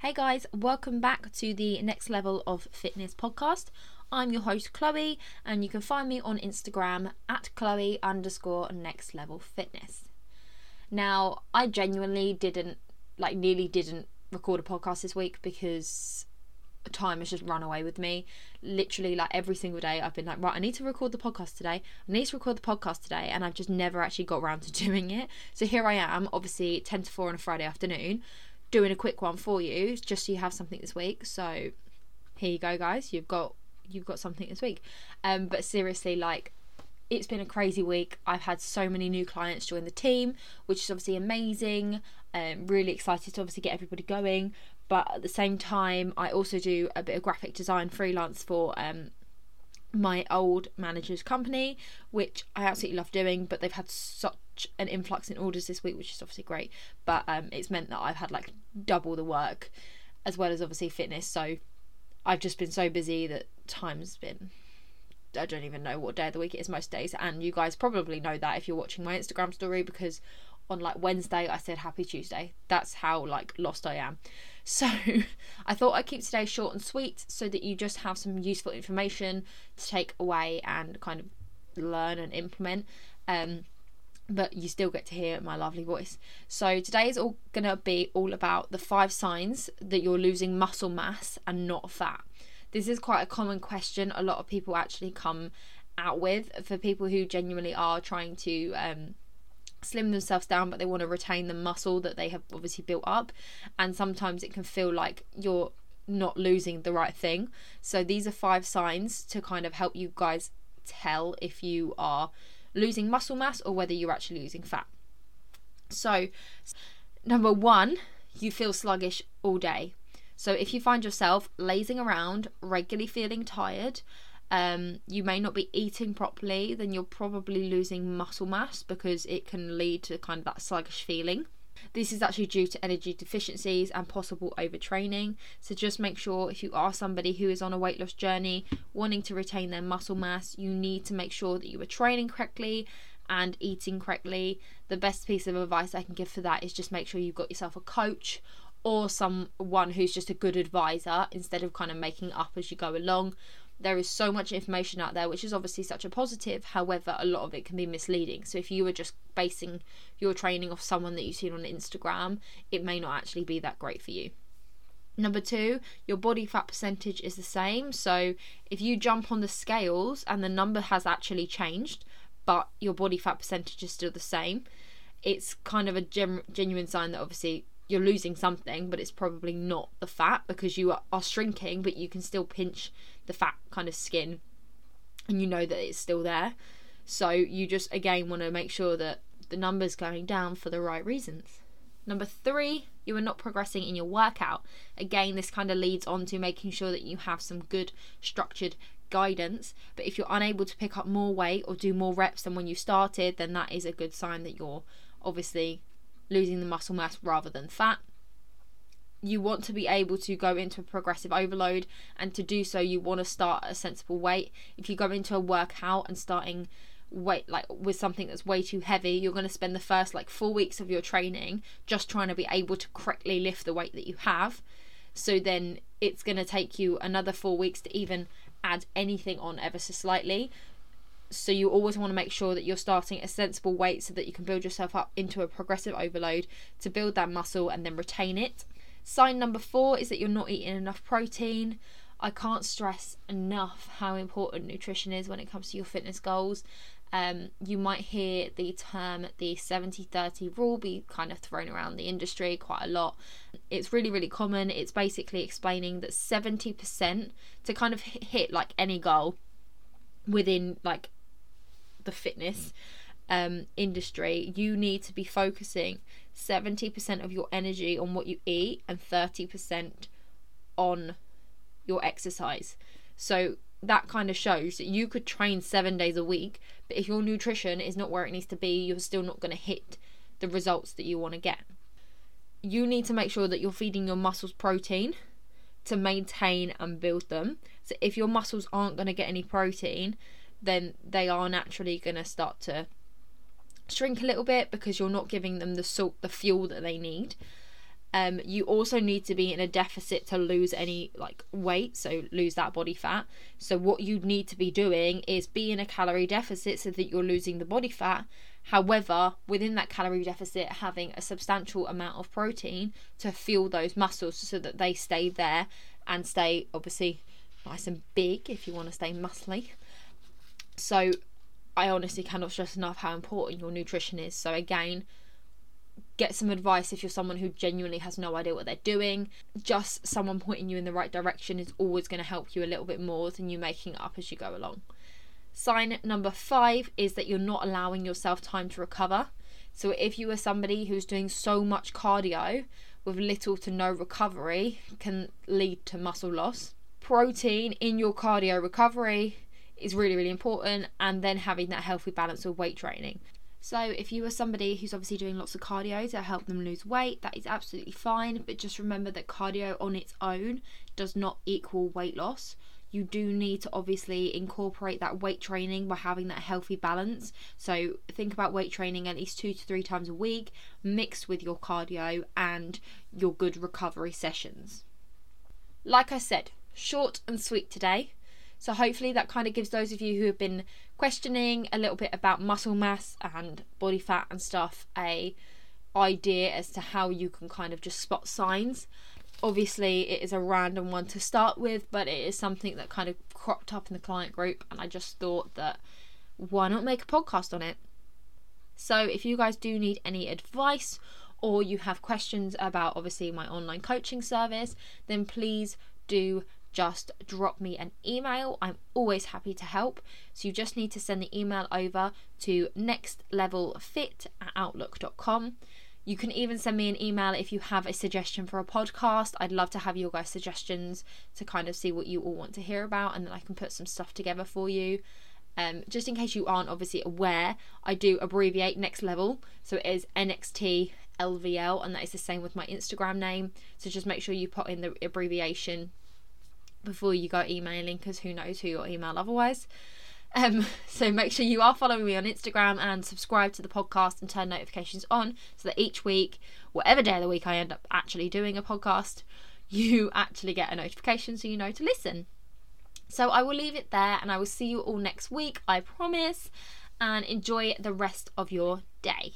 Hey guys, welcome back to the Next Level of Fitness podcast. I'm your host Chloe, and you can find me on Instagram at Chloe underscore Next Level Fitness. Now, I genuinely didn't, like, nearly didn't record a podcast this week because time has just run away with me. Literally, like every single day, I've been like, right, I need to record the podcast today. I need to record the podcast today, and I've just never actually got around to doing it. So here I am, obviously 10 to 4 on a Friday afternoon, doing a quick one for you, just so you have something this week. So here you go, guys. You've got you've got something this week. Um, but seriously, like it's been a crazy week. I've had so many new clients join the team, which is obviously amazing. Um, really excited to obviously get everybody going. But at the same time, I also do a bit of graphic design freelance for um, my old manager's company, which I absolutely love doing. But they've had such an influx in orders this week, which is obviously great. But um, it's meant that I've had like double the work, as well as obviously fitness. So I've just been so busy that time's been I don't even know what day of the week it is most days, and you guys probably know that if you're watching my Instagram story because on like Wednesday I said Happy Tuesday. That's how like lost I am. So I thought I'd keep today short and sweet so that you just have some useful information to take away and kind of learn and implement. Um, but you still get to hear my lovely voice. So today is all gonna be all about the five signs that you're losing muscle mass and not fat. This is quite a common question a lot of people actually come out with for people who genuinely are trying to um, slim themselves down but they want to retain the muscle that they have obviously built up. And sometimes it can feel like you're not losing the right thing. So these are five signs to kind of help you guys tell if you are losing muscle mass or whether you're actually losing fat. So number 1 you feel sluggish all day. So if you find yourself lazing around regularly feeling tired um, you may not be eating properly, then you're probably losing muscle mass because it can lead to kind of that sluggish feeling. This is actually due to energy deficiencies and possible overtraining. So just make sure if you are somebody who is on a weight loss journey wanting to retain their muscle mass, you need to make sure that you are training correctly and eating correctly. The best piece of advice I can give for that is just make sure you've got yourself a coach or someone who's just a good advisor instead of kind of making up as you go along there is so much information out there, which is obviously such a positive. However, a lot of it can be misleading. So if you were just basing your training off someone that you've seen on Instagram, it may not actually be that great for you. Number two, your body fat percentage is the same. So if you jump on the scales and the number has actually changed, but your body fat percentage is still the same, it's kind of a genuine sign that obviously you're losing something, but it's probably not the fat because you are, are shrinking, but you can still pinch the fat kind of skin and you know that it's still there. So you just again want to make sure that the number's going down for the right reasons. Number three, you are not progressing in your workout. Again, this kind of leads on to making sure that you have some good structured guidance. But if you're unable to pick up more weight or do more reps than when you started, then that is a good sign that you're obviously losing the muscle mass rather than fat. You want to be able to go into a progressive overload, and to do so, you want to start at a sensible weight. If you go into a workout and starting weight like with something that's way too heavy you're going to spend the first like 4 weeks of your training just trying to be able to correctly lift the weight that you have so then it's going to take you another 4 weeks to even add anything on ever so slightly so you always want to make sure that you're starting a sensible weight so that you can build yourself up into a progressive overload to build that muscle and then retain it. Sign number four is that you're not eating enough protein. I can't stress enough how important nutrition is when it comes to your fitness goals. Um, you might hear the term the 70 30 rule be kind of thrown around the industry quite a lot. It's really, really common. It's basically explaining that 70% to kind of hit like any goal within like the fitness um, industry, you need to be focusing 70% of your energy on what you eat and 30% on your exercise. So that kind of shows that you could train seven days a week, but if your nutrition is not where it needs to be, you're still not going to hit the results that you want to get. You need to make sure that you're feeding your muscles protein to maintain and build them. So if your muscles aren't going to get any protein, then they are naturally going to start to shrink a little bit because you're not giving them the salt, the fuel that they need. Um, you also need to be in a deficit to lose any like weight, so lose that body fat. So what you need to be doing is be in a calorie deficit so that you're losing the body fat. However, within that calorie deficit, having a substantial amount of protein to fuel those muscles so that they stay there and stay obviously nice and big if you want to stay muscly. So I honestly cannot stress enough how important your nutrition is. So again, get some advice if you're someone who genuinely has no idea what they're doing. Just someone pointing you in the right direction is always going to help you a little bit more than you making it up as you go along. Sign number five is that you're not allowing yourself time to recover. So if you are somebody who's doing so much cardio with little to no recovery, can lead to muscle loss. Protein in your cardio recovery is really, really important, and then having that healthy balance with weight training. So, if you are somebody who's obviously doing lots of cardio to help them lose weight, that is absolutely fine. But just remember that cardio on its own does not equal weight loss. You do need to obviously incorporate that weight training by having that healthy balance. So, think about weight training at least two to three times a week, mixed with your cardio and your good recovery sessions. Like I said, short and sweet today. So hopefully that kind of gives those of you who have been questioning a little bit about muscle mass and body fat and stuff a idea as to how you can kind of just spot signs. Obviously, it is a random one to start with, but it is something that kind of cropped up in the client group, and I just thought that why not make a podcast on it? So, if you guys do need any advice or you have questions about obviously my online coaching service, then please do just drop me an email. I'm always happy to help. So you just need to send the email over to nextlevelfit at outlook.com. You can even send me an email if you have a suggestion for a podcast. I'd love to have your guys' suggestions to kind of see what you all want to hear about, and then I can put some stuff together for you. Um, just in case you aren't obviously aware, I do abbreviate next level, so it is NXT LVL, and that is the same with my Instagram name. So just make sure you put in the abbreviation before you go emailing because who knows who you'll email otherwise. Um, so make sure you are following me on Instagram and subscribe to the podcast and turn notifications on so that each week, whatever day of the week I end up actually doing a podcast, you actually get a notification so you know to listen. So I will leave it there and I will see you all next week, I promise, and enjoy the rest of your day.